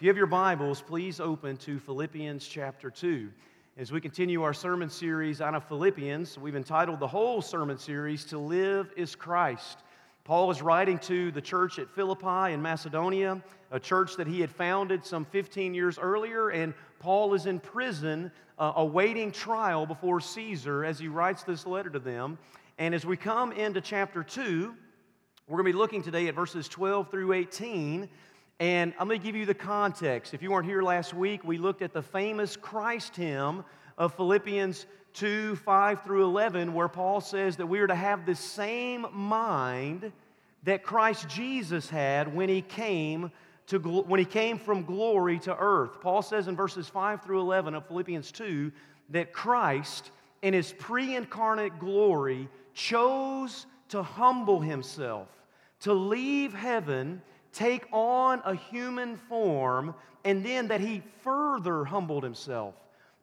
If you have your Bibles, please open to Philippians chapter 2. As we continue our sermon series out of Philippians, we've entitled the whole sermon series, To Live is Christ. Paul is writing to the church at Philippi in Macedonia, a church that he had founded some 15 years earlier, and Paul is in prison uh, awaiting trial before Caesar as he writes this letter to them. And as we come into chapter 2, we're going to be looking today at verses 12 through 18 and I'm going to give you the context. If you weren't here last week, we looked at the famous Christ hymn of Philippians 2 5 through 11, where Paul says that we are to have the same mind that Christ Jesus had when he came. To, when he came from glory to earth. Paul says in verses 5 through 11 of Philippians 2 that Christ, in his pre incarnate glory, chose to humble himself, to leave heaven take on a human form, and then that he further humbled himself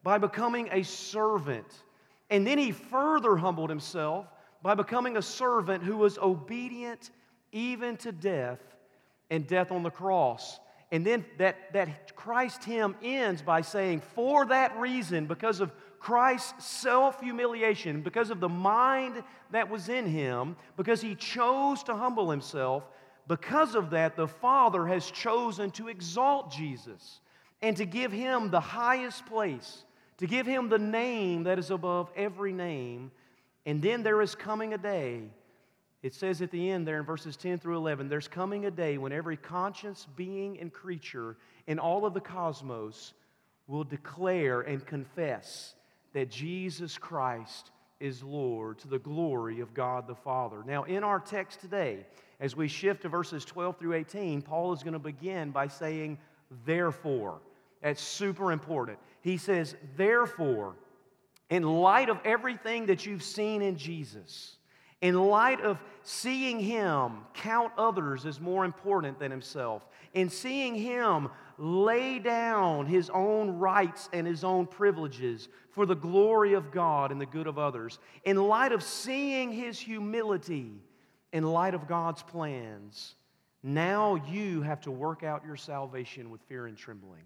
by becoming a servant. And then he further humbled himself by becoming a servant who was obedient even to death and death on the cross. And then that, that Christ hymn ends by saying, For that reason, because of Christ's self humiliation, because of the mind that was in him, because he chose to humble himself, because of that, the Father has chosen to exalt Jesus and to give him the highest place, to give him the name that is above every name. And then there is coming a day, it says at the end there in verses 10 through 11, there's coming a day when every conscious being and creature in all of the cosmos will declare and confess that Jesus Christ is Lord to the glory of God the Father. Now, in our text today, as we shift to verses 12 through 18, Paul is going to begin by saying, therefore. That's super important. He says, therefore, in light of everything that you've seen in Jesus, in light of seeing him count others as more important than himself, in seeing him lay down his own rights and his own privileges for the glory of God and the good of others, in light of seeing his humility in light of God's plans, now you have to work out your salvation with fear and trembling.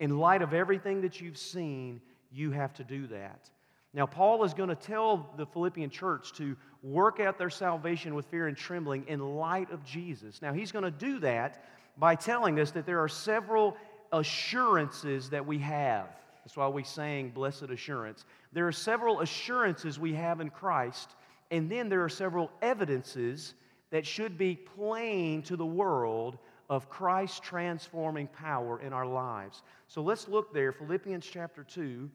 In light of everything that you've seen, you have to do that. Now, Paul is going to tell the Philippian church to work out their salvation with fear and trembling in light of Jesus. Now, he's going to do that by telling us that there are several assurances that we have. That's why we sang Blessed Assurance. There are several assurances we have in Christ and then there are several evidences that should be plain to the world of Christ's transforming power in our lives. So let's look there, Philippians chapter 2,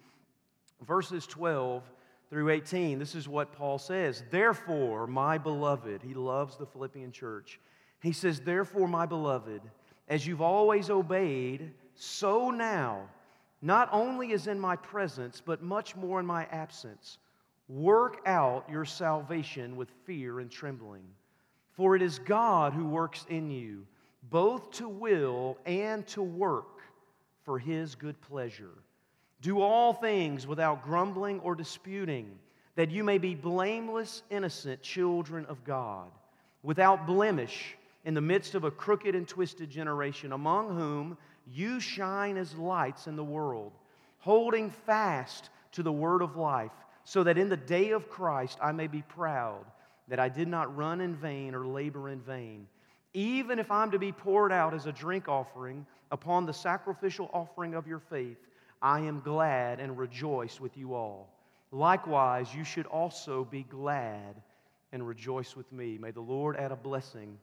verses 12 through 18. This is what Paul says. Therefore, my beloved, he loves the Philippian church. He says, Therefore, my beloved, as you've always obeyed, so now, not only as in my presence, but much more in my absence, Work out your salvation with fear and trembling. For it is God who works in you, both to will and to work for his good pleasure. Do all things without grumbling or disputing, that you may be blameless, innocent children of God, without blemish in the midst of a crooked and twisted generation, among whom you shine as lights in the world, holding fast to the word of life so that in the day of Christ I may be proud that I did not run in vain or labor in vain. Even if I'm to be poured out as a drink offering upon the sacrificial offering of your faith, I am glad and rejoice with you all. Likewise, you should also be glad and rejoice with me. May the Lord add a blessing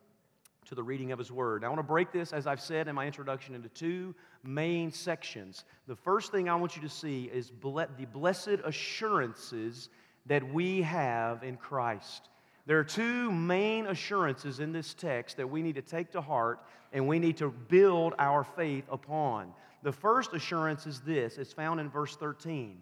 to the reading of His Word. I want to break this, as I've said in my introduction, into two main sections. The first thing I want you to see is ble- the blessed assurances that we have in Christ. There are two main assurances in this text that we need to take to heart and we need to build our faith upon. The first assurance is this it's found in verse 13.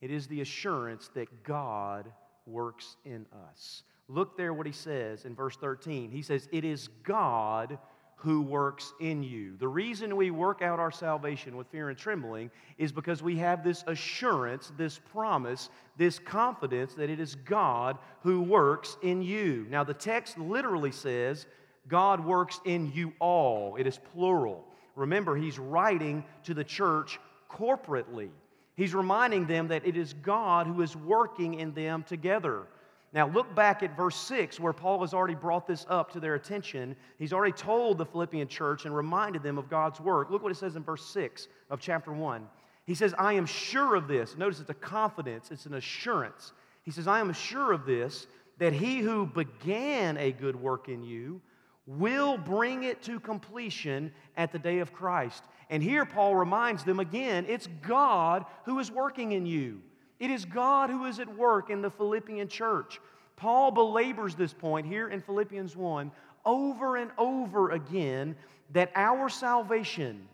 It is the assurance that God works in us. Look there what he says in verse 13. He says, It is God who works in you. The reason we work out our salvation with fear and trembling is because we have this assurance, this promise, this confidence that it is God who works in you. Now, the text literally says, God works in you all. It is plural Remember, he's writing to the church corporately. He's reminding them that it is God who is working in them together. Now, look back at verse 6, where Paul has already brought this up to their attention. He's already told the Philippian church and reminded them of God's work. Look what it says in verse 6 of chapter 1. He says, I am sure of this. Notice it's a confidence, it's an assurance. He says, I am sure of this, that he who began a good work in you will bring it to completion at the day of Christ. And here Paul reminds them again it's God who is working in you. It is God who is at work in the Philippian church. Paul belabors this point here in Philippians 1 over and over again that our salvation,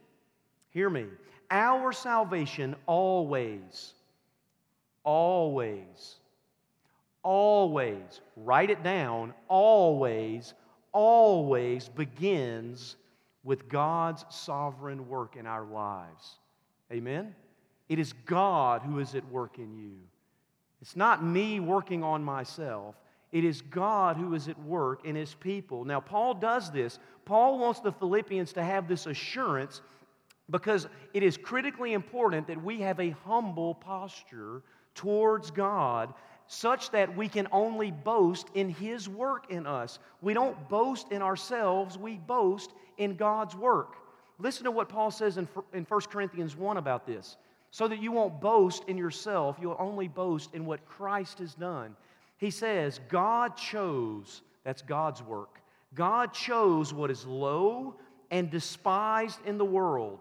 hear me, our salvation always, always, always, write it down, always, always begins with God's sovereign work in our lives. Amen? It is God who is at work in you. It's not me working on myself. It is God who is at work in his people. Now, Paul does this. Paul wants the Philippians to have this assurance because it is critically important that we have a humble posture towards God such that we can only boast in his work in us. We don't boast in ourselves, we boast in God's work. Listen to what Paul says in, in 1 Corinthians 1 about this so that you won't boast in yourself. You'll only boast in what Christ has done. He says, God chose, that's God's work. God chose what is low and despised in the world,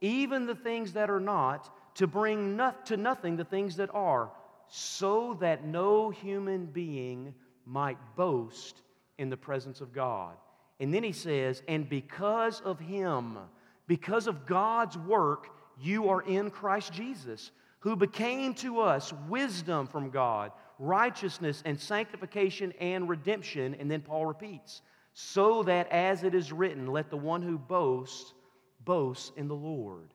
even the things that are not, to bring not, to nothing the things that are, so that no human being might boast in the presence of God. And then he says, and because of him, because of God's work, you are in Christ Jesus, who became to us wisdom from God, righteousness and sanctification and redemption. And then Paul repeats, so that as it is written, let the one who boasts boast in the Lord.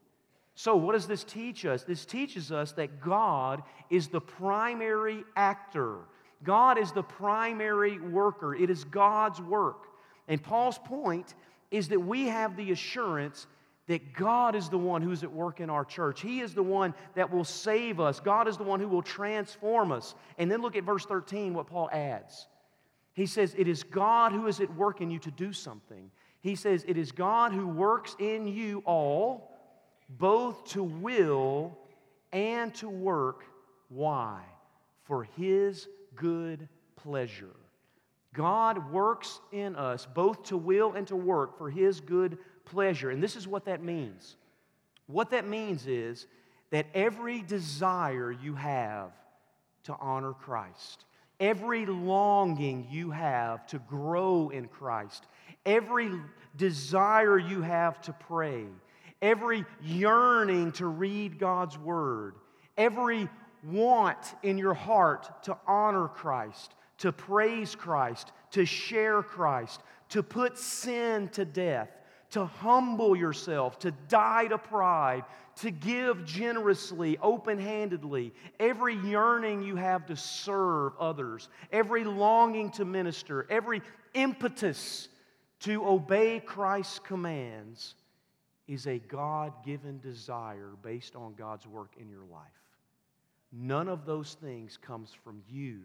So, what does this teach us? This teaches us that God is the primary actor. God is the primary worker. It is God's work. And Paul's point is that we have the assurance that God is the one who's at work in our church. He is the one that will save us. God is the one who will transform us. And then look at verse 13, what Paul adds. He says, It is God who is at work in you to do something. He says, It is God who works in you all, both to will and to work. Why? For His good pleasure. God works in us both to will and to work for His good pleasure. And this is what that means. What that means is that every desire you have to honor Christ, every longing you have to grow in Christ, every desire you have to pray, every yearning to read God's Word, every want in your heart to honor Christ, to praise Christ, to share Christ, to put sin to death, to humble yourself, to die to pride, to give generously, open handedly, every yearning you have to serve others, every longing to minister, every impetus to obey Christ's commands is a God given desire based on God's work in your life. None of those things comes from you.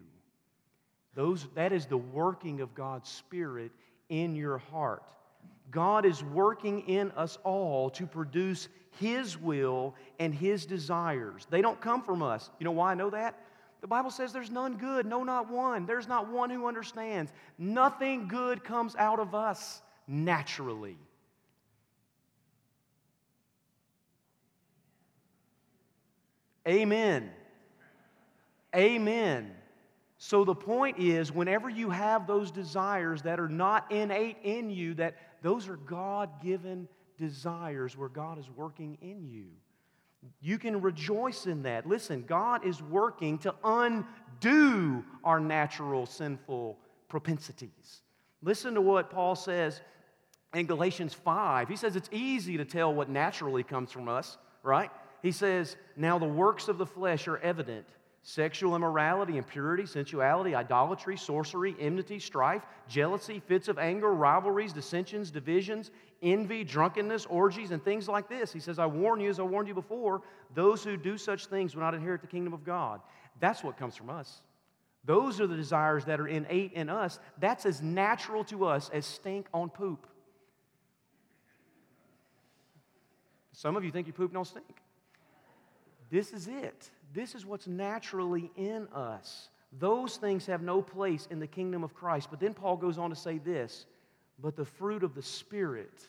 Those, that is the working of God's Spirit in your heart. God is working in us all to produce His will and His desires. They don't come from us. You know why I know that? The Bible says there's none good, no, not one. There's not one who understands. Nothing good comes out of us naturally. Amen. Amen. So the point is, whenever you have those desires that are not innate in you, that those are God given desires where God is working in you. You can rejoice in that. Listen, God is working to undo our natural sinful propensities. Listen to what Paul says in Galatians 5. He says it's easy to tell what naturally comes from us, right? He says, Now the works of the flesh are evident sexual immorality, impurity, sensuality, idolatry, sorcery, enmity, strife, jealousy, fits of anger, rivalries, dissensions, divisions, envy, drunkenness, orgies, and things like this. He says, I warn you, as I warned you before, those who do such things will not inherit the kingdom of God. That's what comes from us. Those are the desires that are innate in us. That's as natural to us as stink on poop. Some of you think you poop don't stink. This is it. This is what's naturally in us. Those things have no place in the kingdom of Christ. But then Paul goes on to say this but the fruit of the Spirit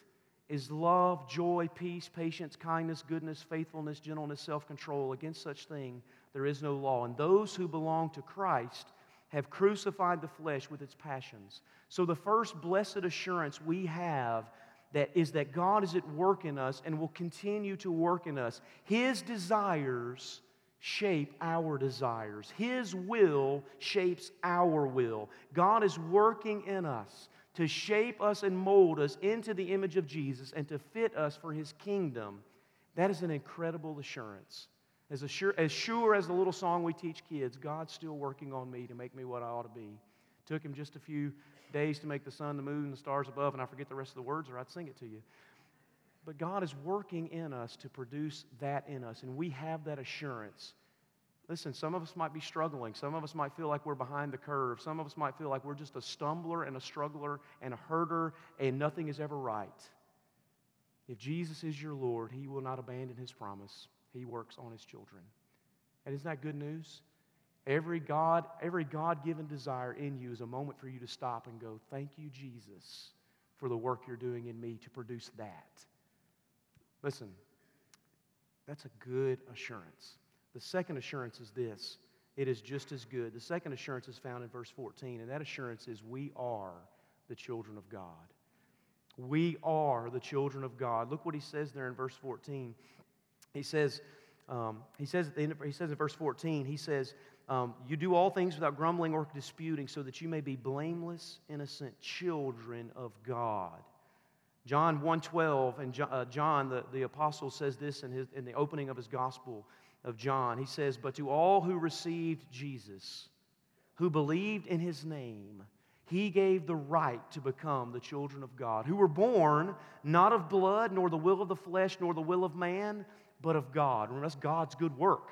is love, joy, peace, patience, kindness, goodness, faithfulness, gentleness, self control. Against such thing there is no law. And those who belong to Christ have crucified the flesh with its passions. So the first blessed assurance we have that is that God is at work in us and will continue to work in us. His desires shape our desires. His will shapes our will. God is working in us to shape us and mold us into the image of Jesus and to fit us for his kingdom. That is an incredible assurance. As, assure, as sure as the little song we teach kids, God's still working on me to make me what I ought to be. Took him just a few days to make the sun, the moon, and the stars above, and I forget the rest of the words, or I'd sing it to you. But God is working in us to produce that in us, and we have that assurance. Listen, some of us might be struggling. Some of us might feel like we're behind the curve. Some of us might feel like we're just a stumbler and a struggler and a herder, and nothing is ever right. If Jesus is your Lord, He will not abandon His promise. He works on His children. And isn't that good news? Every God, every God-given desire in you is a moment for you to stop and go, "Thank you, Jesus, for the work you're doing in me to produce that." Listen, that's a good assurance. The second assurance is this it is just as good. The second assurance is found in verse 14, and that assurance is we are the children of God. We are the children of God. Look what he says there in verse 14. He says, um, he says at the end he says in verse 14, he says, um, You do all things without grumbling or disputing, so that you may be blameless, innocent children of God. John 1.12, and John, uh, John the, the apostle, says this in, his, in the opening of his gospel of John. He says, But to all who received Jesus, who believed in his name, he gave the right to become the children of God, who were born not of blood, nor the will of the flesh, nor the will of man, but of God. Remember, that's God's good work.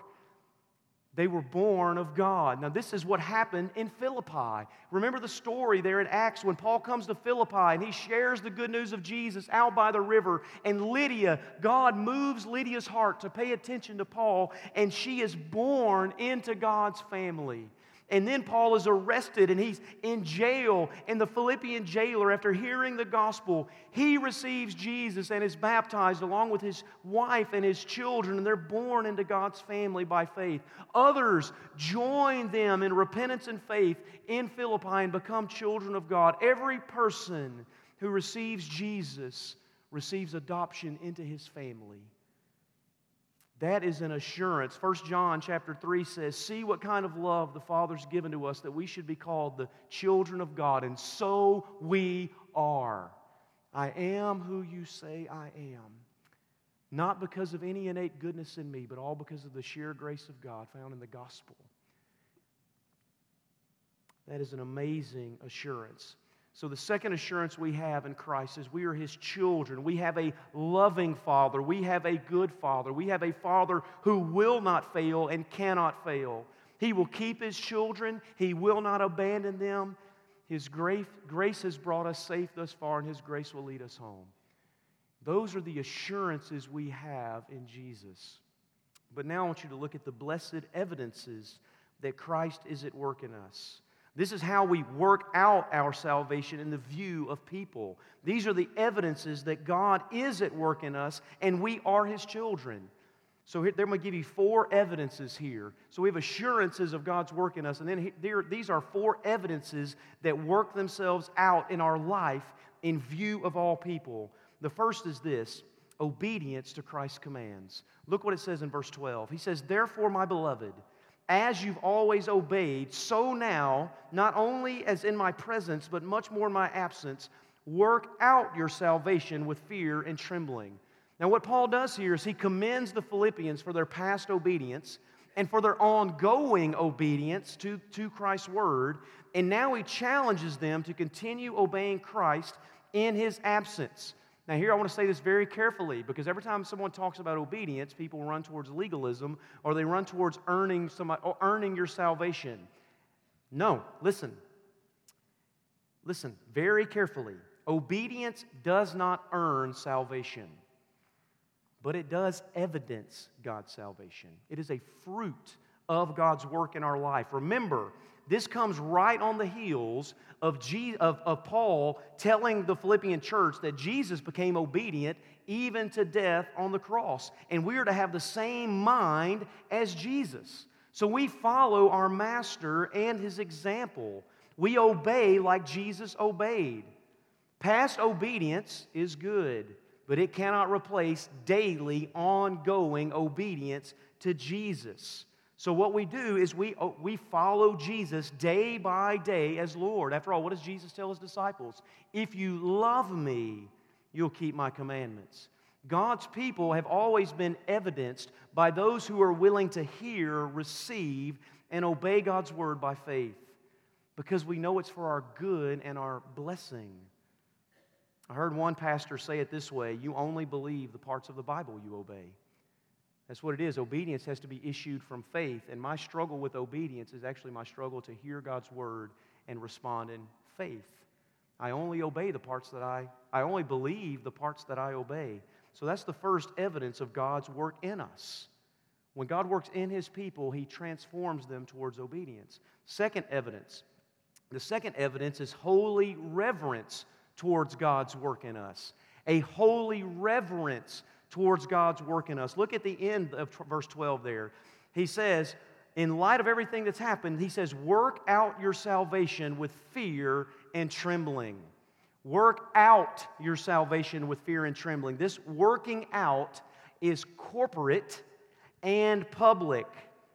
They were born of God. Now, this is what happened in Philippi. Remember the story there in Acts when Paul comes to Philippi and he shares the good news of Jesus out by the river. And Lydia, God moves Lydia's heart to pay attention to Paul, and she is born into God's family. And then Paul is arrested and he's in jail. And the Philippian jailer, after hearing the gospel, he receives Jesus and is baptized along with his wife and his children. And they're born into God's family by faith. Others join them in repentance and faith in Philippi and become children of God. Every person who receives Jesus receives adoption into his family. That is an assurance. 1 John chapter 3 says, See what kind of love the Father's given to us that we should be called the children of God, and so we are. I am who you say I am. Not because of any innate goodness in me, but all because of the sheer grace of God found in the gospel. That is an amazing assurance. So, the second assurance we have in Christ is we are His children. We have a loving Father. We have a good Father. We have a Father who will not fail and cannot fail. He will keep His children, He will not abandon them. His grace, grace has brought us safe thus far, and His grace will lead us home. Those are the assurances we have in Jesus. But now I want you to look at the blessed evidences that Christ is at work in us. This is how we work out our salvation in the view of people. These are the evidences that God is at work in us and we are His children. So here, they're going to give you four evidences here. So we have assurances of God's work in us, and then here, these are four evidences that work themselves out in our life in view of all people. The first is this obedience to Christ's commands. Look what it says in verse 12. He says, Therefore, my beloved, as you've always obeyed, so now, not only as in my presence, but much more in my absence, work out your salvation with fear and trembling. Now, what Paul does here is he commends the Philippians for their past obedience, and for their ongoing obedience to, to Christ's word. And now he challenges them to continue obeying Christ in his absence. Now, here I want to say this very carefully because every time someone talks about obedience, people run towards legalism or they run towards earning, somebody, earning your salvation. No, listen. Listen very carefully. Obedience does not earn salvation, but it does evidence God's salvation. It is a fruit of God's work in our life. Remember, this comes right on the heels of, of, of Paul telling the Philippian church that Jesus became obedient even to death on the cross. And we are to have the same mind as Jesus. So we follow our master and his example. We obey like Jesus obeyed. Past obedience is good, but it cannot replace daily, ongoing obedience to Jesus. So, what we do is we, oh, we follow Jesus day by day as Lord. After all, what does Jesus tell his disciples? If you love me, you'll keep my commandments. God's people have always been evidenced by those who are willing to hear, receive, and obey God's word by faith because we know it's for our good and our blessing. I heard one pastor say it this way you only believe the parts of the Bible you obey. That's what it is. Obedience has to be issued from faith. And my struggle with obedience is actually my struggle to hear God's word and respond in faith. I only obey the parts that I, I only believe the parts that I obey. So that's the first evidence of God's work in us. When God works in his people, he transforms them towards obedience. Second evidence. The second evidence is holy reverence towards God's work in us. A holy reverence towards God's work in us. Look at the end of verse 12 there. He says, in light of everything that's happened, he says, work out your salvation with fear and trembling. Work out your salvation with fear and trembling. This working out is corporate and public.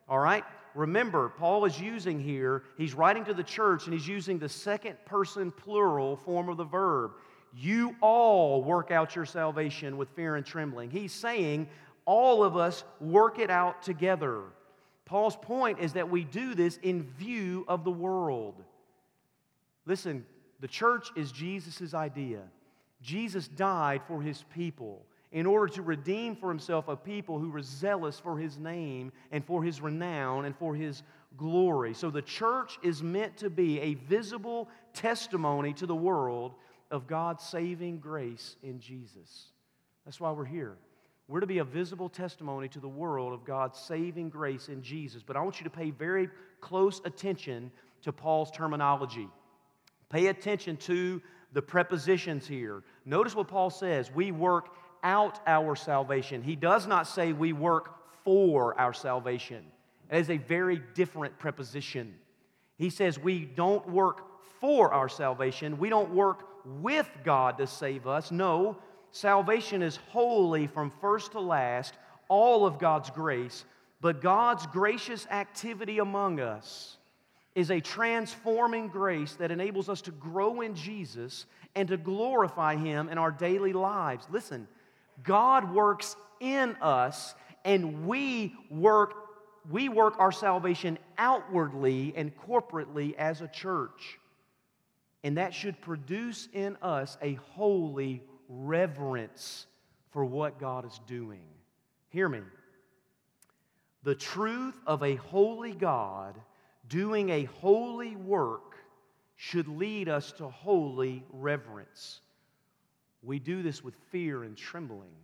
All right? Remember, Paul is using here, he's writing to the church and he's using the second person plural form of the verb. You all work out your salvation with fear and trembling. He's saying, all of us work it out together. Paul's point is that we do this in view of the world. Listen, the church is Jesus' idea. Jesus died for his people in order to redeem for himself a people who were zealous for his name and for his renown and for his glory. So the church is meant to be a visible testimony to the world of God's saving grace in Jesus. That's why we're here. We're to be a visible testimony to the world of God's saving grace in Jesus. But I want you to pay very close attention to Paul's terminology. Pay attention to the prepositions here. Notice what Paul says we work out our salvation. He does not say we work for our salvation. That is a very different preposition. He says we don't work for our salvation, we don't work with God to save us. No, salvation is wholly from first to last, all of God's grace, but God's gracious activity among us is a transforming grace that enables us to grow in Jesus and to glorify Him in our daily lives. Listen, God works in us, and we work, we work our salvation outwardly and corporately as a church. And that should produce in us a holy reverence for what God is doing. Hear me. The truth of a holy God doing a holy work should lead us to holy reverence. We do this with fear and trembling.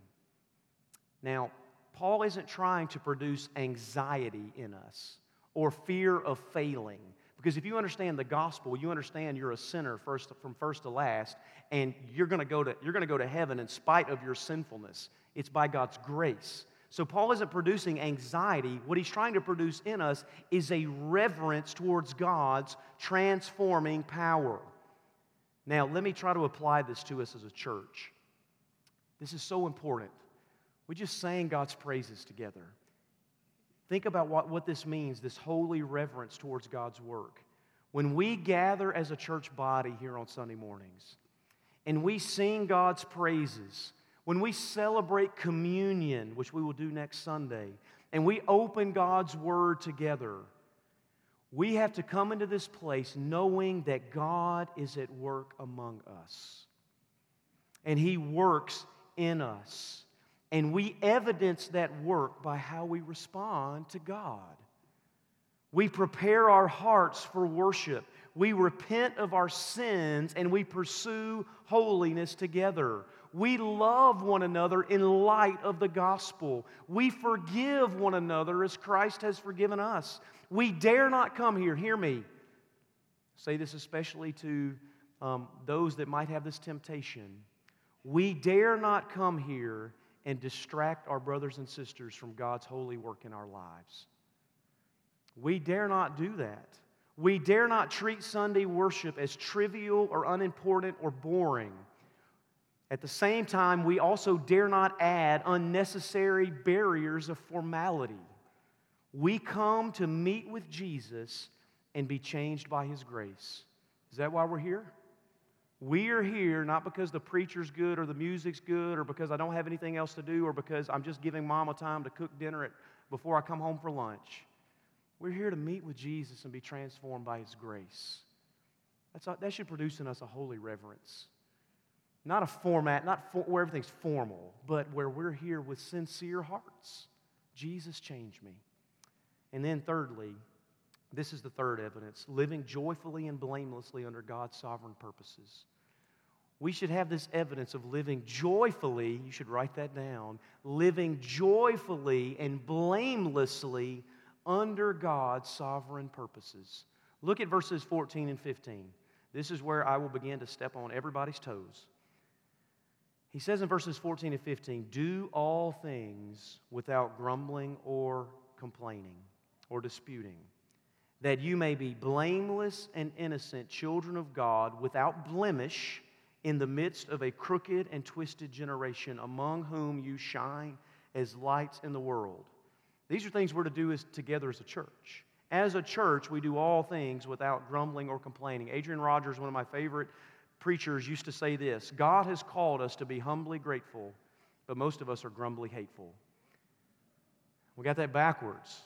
Now, Paul isn't trying to produce anxiety in us or fear of failing because if you understand the gospel, you understand you're a sinner first, from first to last, and you're going to go to you're going to go to heaven in spite of your sinfulness. It's by God's grace. So Paul isn't producing anxiety. What he's trying to produce in us is a reverence towards God's transforming power. Now, let me try to apply this to us as a church. This is so important. We just sang God's praises together. Think about what, what this means this holy reverence towards God's work. When we gather as a church body here on Sunday mornings and we sing God's praises, when we celebrate communion, which we will do next Sunday, and we open God's Word together, we have to come into this place knowing that God is at work among us. And He works in us. And we evidence that work by how we respond to God. We prepare our hearts for worship. We repent of our sins and we pursue holiness together. We love one another in light of the gospel. We forgive one another as Christ has forgiven us. We dare not come here, hear me. say this especially to um, those that might have this temptation. We dare not come here and distract our brothers and sisters from God's holy work in our lives. We dare not do that. We dare not treat Sunday worship as trivial or unimportant or boring. At the same time, we also dare not add unnecessary barriers of formality. We come to meet with Jesus and be changed by his grace. Is that why we're here? We are here not because the preacher's good or the music's good or because I don't have anything else to do or because I'm just giving mama time to cook dinner at, before I come home for lunch. We're here to meet with Jesus and be transformed by his grace. That's, that should produce in us a holy reverence. Not a format, not for, where everything's formal, but where we're here with sincere hearts. Jesus changed me. And then, thirdly, this is the third evidence living joyfully and blamelessly under God's sovereign purposes. We should have this evidence of living joyfully, you should write that down, living joyfully and blamelessly under God's sovereign purposes. Look at verses 14 and 15. This is where I will begin to step on everybody's toes. He says in verses 14 and 15, Do all things without grumbling or complaining or disputing, that you may be blameless and innocent children of God without blemish in the midst of a crooked and twisted generation among whom you shine as lights in the world. These are things we're to do as, together as a church. As a church, we do all things without grumbling or complaining. Adrian Rogers, one of my favorite preachers used to say this God has called us to be humbly grateful, but most of us are grumbly hateful. We got that backwards.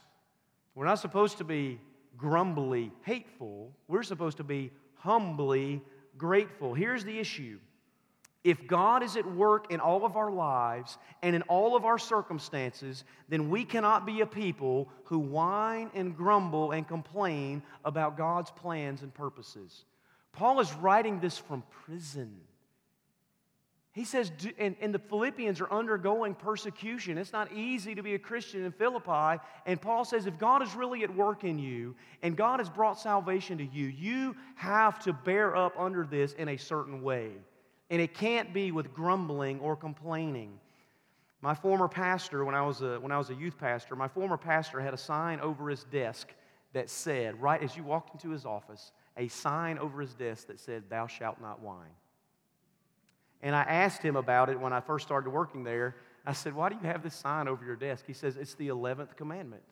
We're not supposed to be grumbly hateful, we're supposed to be humbly grateful. Here's the issue. If God is at work in all of our lives and in all of our circumstances, then we cannot be a people who whine and grumble and complain about God's plans and purposes. Paul is writing this from prison. He says, and, and, the Philippians are undergoing persecution. It's not easy to be a Christian in Philippi. And Paul says, if God is really at work in you and God has brought salvation to you, you have to bear up under this in a certain way. And it can't be with grumbling or complaining. My former pastor, when I was a, when I was a youth pastor, my former pastor had a sign over his desk that said, right as you walked into his office, a sign over his desk that said, Thou shalt not whine. And I asked him about it when I first started working there. I said, Why do you have this sign over your desk? He says, It's the 11th commandment.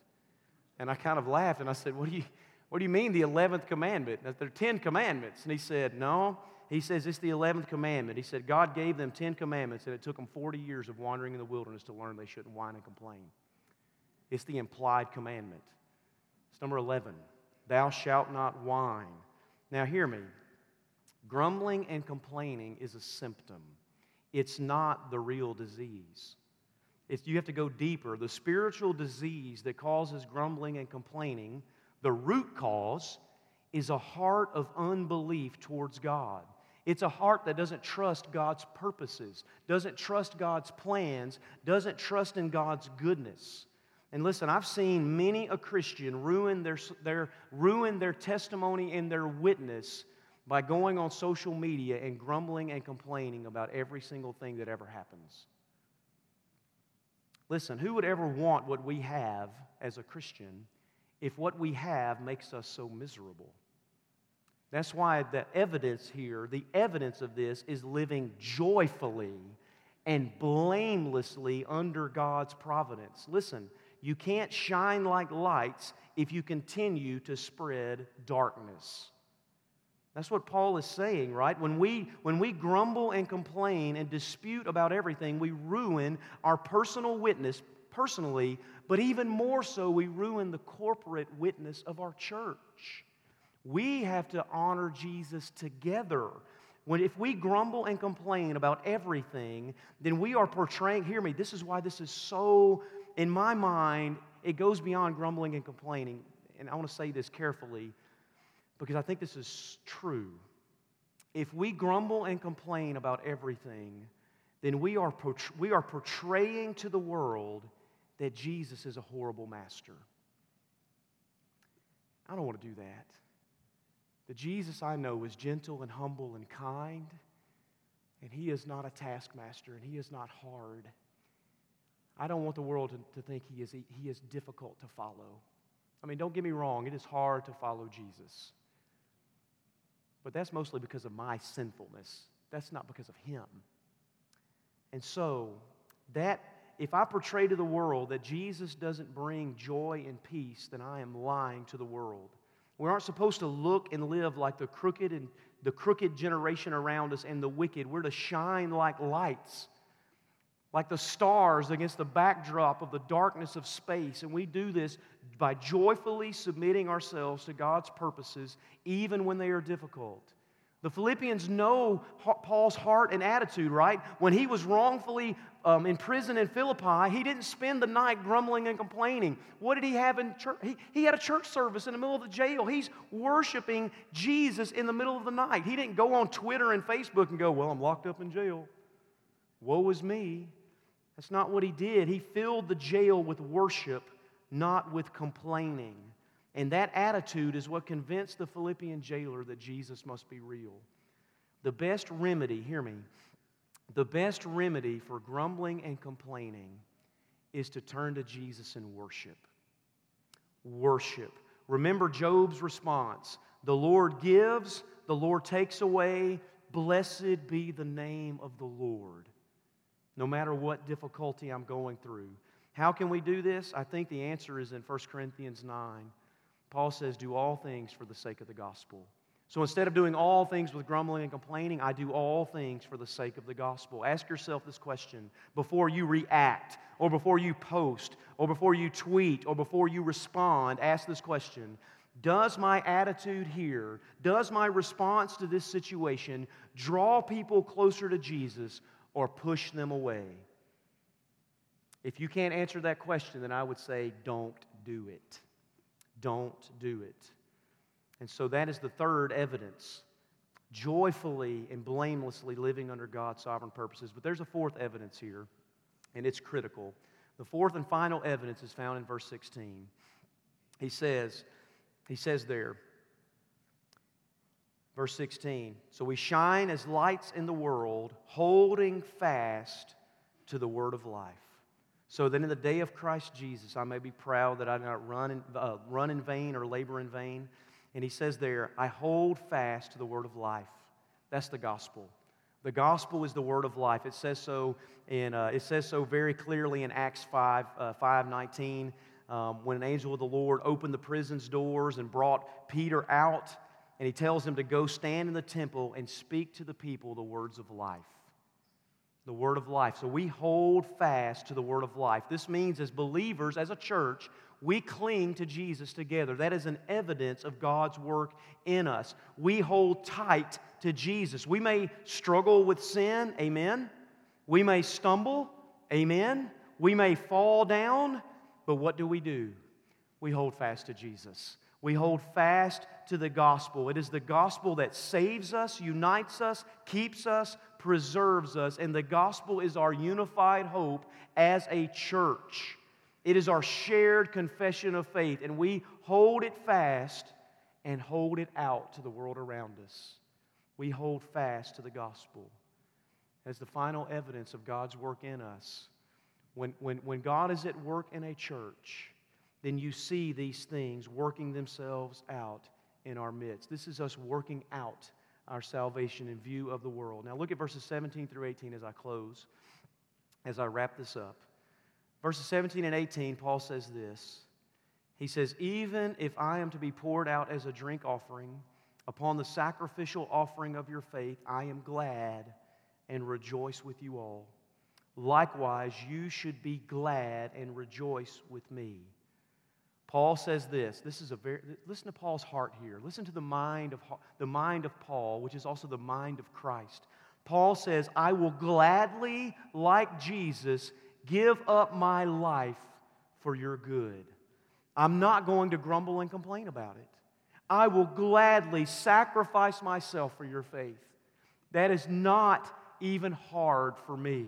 And I kind of laughed and I said, What do you, what do you mean the 11th commandment? There are 10 commandments. And he said, No. He says it's the 11th commandment. He said God gave them 10 commandments and it took them 40 years of wandering in the wilderness to learn they shouldn't whine and complain. It's the implied commandment. It's number 11. Thou shalt not whine. Now, hear me. Grumbling and complaining is a symptom, it's not the real disease. It's, you have to go deeper. The spiritual disease that causes grumbling and complaining, the root cause, is a heart of unbelief towards God. It's a heart that doesn't trust God's purposes, doesn't trust God's plans, doesn't trust in God's goodness. And listen, I've seen many a Christian ruin their, their, ruin their testimony and their witness by going on social media and grumbling and complaining about every single thing that ever happens. Listen, who would ever want what we have as a Christian if what we have makes us so miserable? That's why the evidence here, the evidence of this, is living joyfully and blamelessly under God's providence. Listen, you can't shine like lights if you continue to spread darkness. That's what Paul is saying, right? When we, when we grumble and complain and dispute about everything, we ruin our personal witness personally, but even more so, we ruin the corporate witness of our church. We have to honor Jesus together. When, if we grumble and complain about everything, then we are portraying, hear me, this is why this is so, in my mind, it goes beyond grumbling and complaining. And I want to say this carefully because I think this is true. If we grumble and complain about everything, then we are, we are portraying to the world that Jesus is a horrible master. I don't want to do that. The Jesus I know is gentle and humble and kind, and he is not a taskmaster and he is not hard. I don't want the world to, to think he is, he is difficult to follow. I mean, don't get me wrong, it is hard to follow Jesus. But that's mostly because of my sinfulness. That's not because of him. And so, that if I portray to the world that Jesus doesn't bring joy and peace, then I am lying to the world. We aren't supposed to look and live like the crooked and the crooked generation around us and the wicked. We're to shine like lights, like the stars against the backdrop of the darkness of space. And we do this by joyfully submitting ourselves to God's purposes, even when they are difficult. The Philippians know Paul's heart and attitude, right? When he was wrongfully um, in prison in Philippi, he didn't spend the night grumbling and complaining. What did he have in church? He, he had a church service in the middle of the jail. He's worshiping Jesus in the middle of the night. He didn't go on Twitter and Facebook and go, Well, I'm locked up in jail. Woe is me. That's not what he did. He filled the jail with worship, not with complaining. And that attitude is what convinced the Philippian jailer that Jesus must be real. The best remedy, hear me, the best remedy for grumbling and complaining is to turn to Jesus in worship. Worship. Remember Job's response The Lord gives, the Lord takes away. Blessed be the name of the Lord. No matter what difficulty I'm going through. How can we do this? I think the answer is in 1 Corinthians 9. Paul says, Do all things for the sake of the gospel. So instead of doing all things with grumbling and complaining, I do all things for the sake of the gospel. Ask yourself this question before you react, or before you post, or before you tweet, or before you respond. Ask this question Does my attitude here, does my response to this situation draw people closer to Jesus or push them away? If you can't answer that question, then I would say, don't do it don't do it. And so that is the third evidence joyfully and blamelessly living under God's sovereign purposes. But there's a fourth evidence here, and it's critical. The fourth and final evidence is found in verse 16. He says, he says there, verse 16, so we shine as lights in the world, holding fast to the word of life so that in the day of Christ Jesus I may be proud that I do not run in, uh, run in vain or labor in vain. And he says there, I hold fast to the word of life. That's the gospel. The gospel is the word of life. It says so in, uh, it says so very clearly in Acts 5, uh, 5 19, um, when an angel of the Lord opened the prison's doors and brought Peter out, and he tells him to go stand in the temple and speak to the people the words of life the word of life. So we hold fast to the word of life. This means, as believers, as a church, we cling to Jesus together. That is an evidence of God's work in us. We hold tight to Jesus. We may struggle with sin, amen. We may stumble, amen. We may fall down, but what do we do? We hold fast to Jesus. We hold fast to the gospel. It is the gospel that saves us, unites us, keeps us, preserves us, and the gospel is our unified hope as a church. It is our shared confession of faith, and we hold it fast and hold it out to the world around us. We hold fast to the gospel as the final evidence of God's work in us. When, when, when God is at work in a church, then you see these things working themselves out in our midst. This is us working out our salvation in view of the world. Now, look at verses 17 through 18 as I close, as I wrap this up. Verses 17 and 18, Paul says this He says, Even if I am to be poured out as a drink offering Upon the sacrificial offering of your faith, I am glad and rejoice with you all. Likewise, you should be glad and rejoice with me. Paul says this. This is a very listen to Paul's heart here. Listen to the mind of the mind of Paul, which is also the mind of Christ. Paul says, "I will gladly, like Jesus, give up my life for your good. I'm not going to grumble and complain about it. I will gladly sacrifice myself for your faith. That is not even hard for me.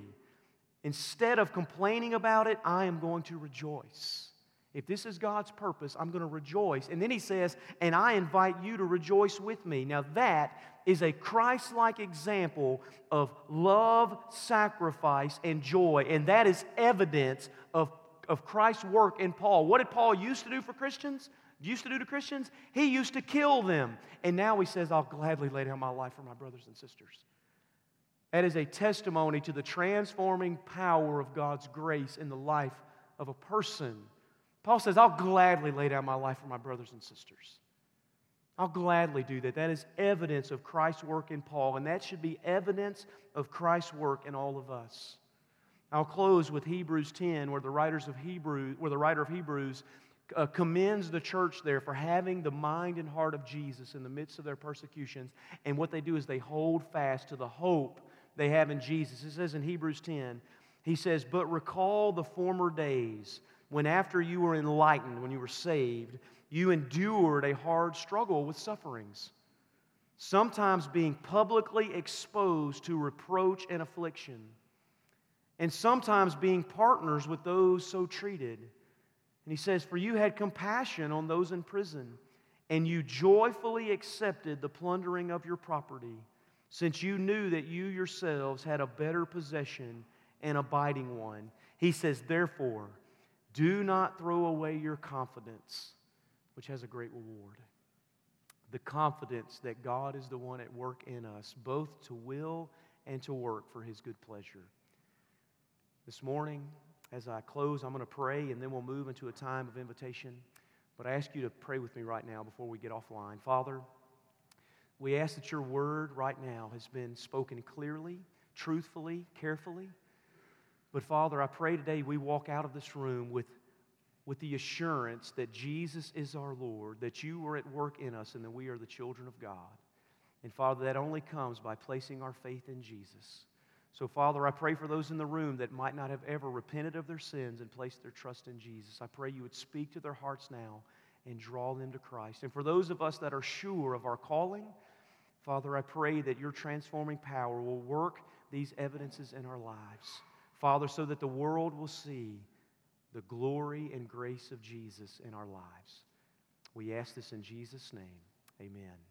Instead of complaining about it, I am going to rejoice. If this is God's purpose, I'm going to rejoice. And then he says, and I invite you to rejoice with me. Now, that is a Christ like example of love, sacrifice, and joy. And that is evidence of, of Christ's work in Paul. What did Paul used to do for Christians? Used to do to Christians? He used to kill them. And now he says, I'll gladly lay down my life for my brothers and sisters. That is a testimony to the transforming power of God's grace in the life of a person. Paul says, I'll gladly lay down my life for my brothers and sisters. I'll gladly do that. That is evidence of Christ's work in Paul, and that should be evidence of Christ's work in all of us. I'll close with Hebrews 10, where the, writers of Hebrew, where the writer of Hebrews uh, commends the church there for having the mind and heart of Jesus in the midst of their persecutions. And what they do is they hold fast to the hope they have in Jesus. It says in Hebrews 10, he says, But recall the former days when, after you were enlightened, when you were saved, you endured a hard struggle with sufferings, sometimes being publicly exposed to reproach and affliction, and sometimes being partners with those so treated. And he says, For you had compassion on those in prison, and you joyfully accepted the plundering of your property since you knew that you yourselves had a better possession and abiding one. He says, Therefore, do not throw away your confidence, which has a great reward. The confidence that God is the one at work in us, both to will and to work for his good pleasure. This morning, as I close, I'm going to pray and then we'll move into a time of invitation. But I ask you to pray with me right now before we get offline. Father, we ask that your word right now has been spoken clearly, truthfully, carefully. But Father, I pray today we walk out of this room with, with the assurance that Jesus is our Lord, that you are at work in us, and that we are the children of God. And Father, that only comes by placing our faith in Jesus. So, Father, I pray for those in the room that might not have ever repented of their sins and placed their trust in Jesus. I pray you would speak to their hearts now and draw them to Christ. And for those of us that are sure of our calling, Father, I pray that your transforming power will work these evidences in our lives. Father, so that the world will see the glory and grace of Jesus in our lives. We ask this in Jesus' name. Amen.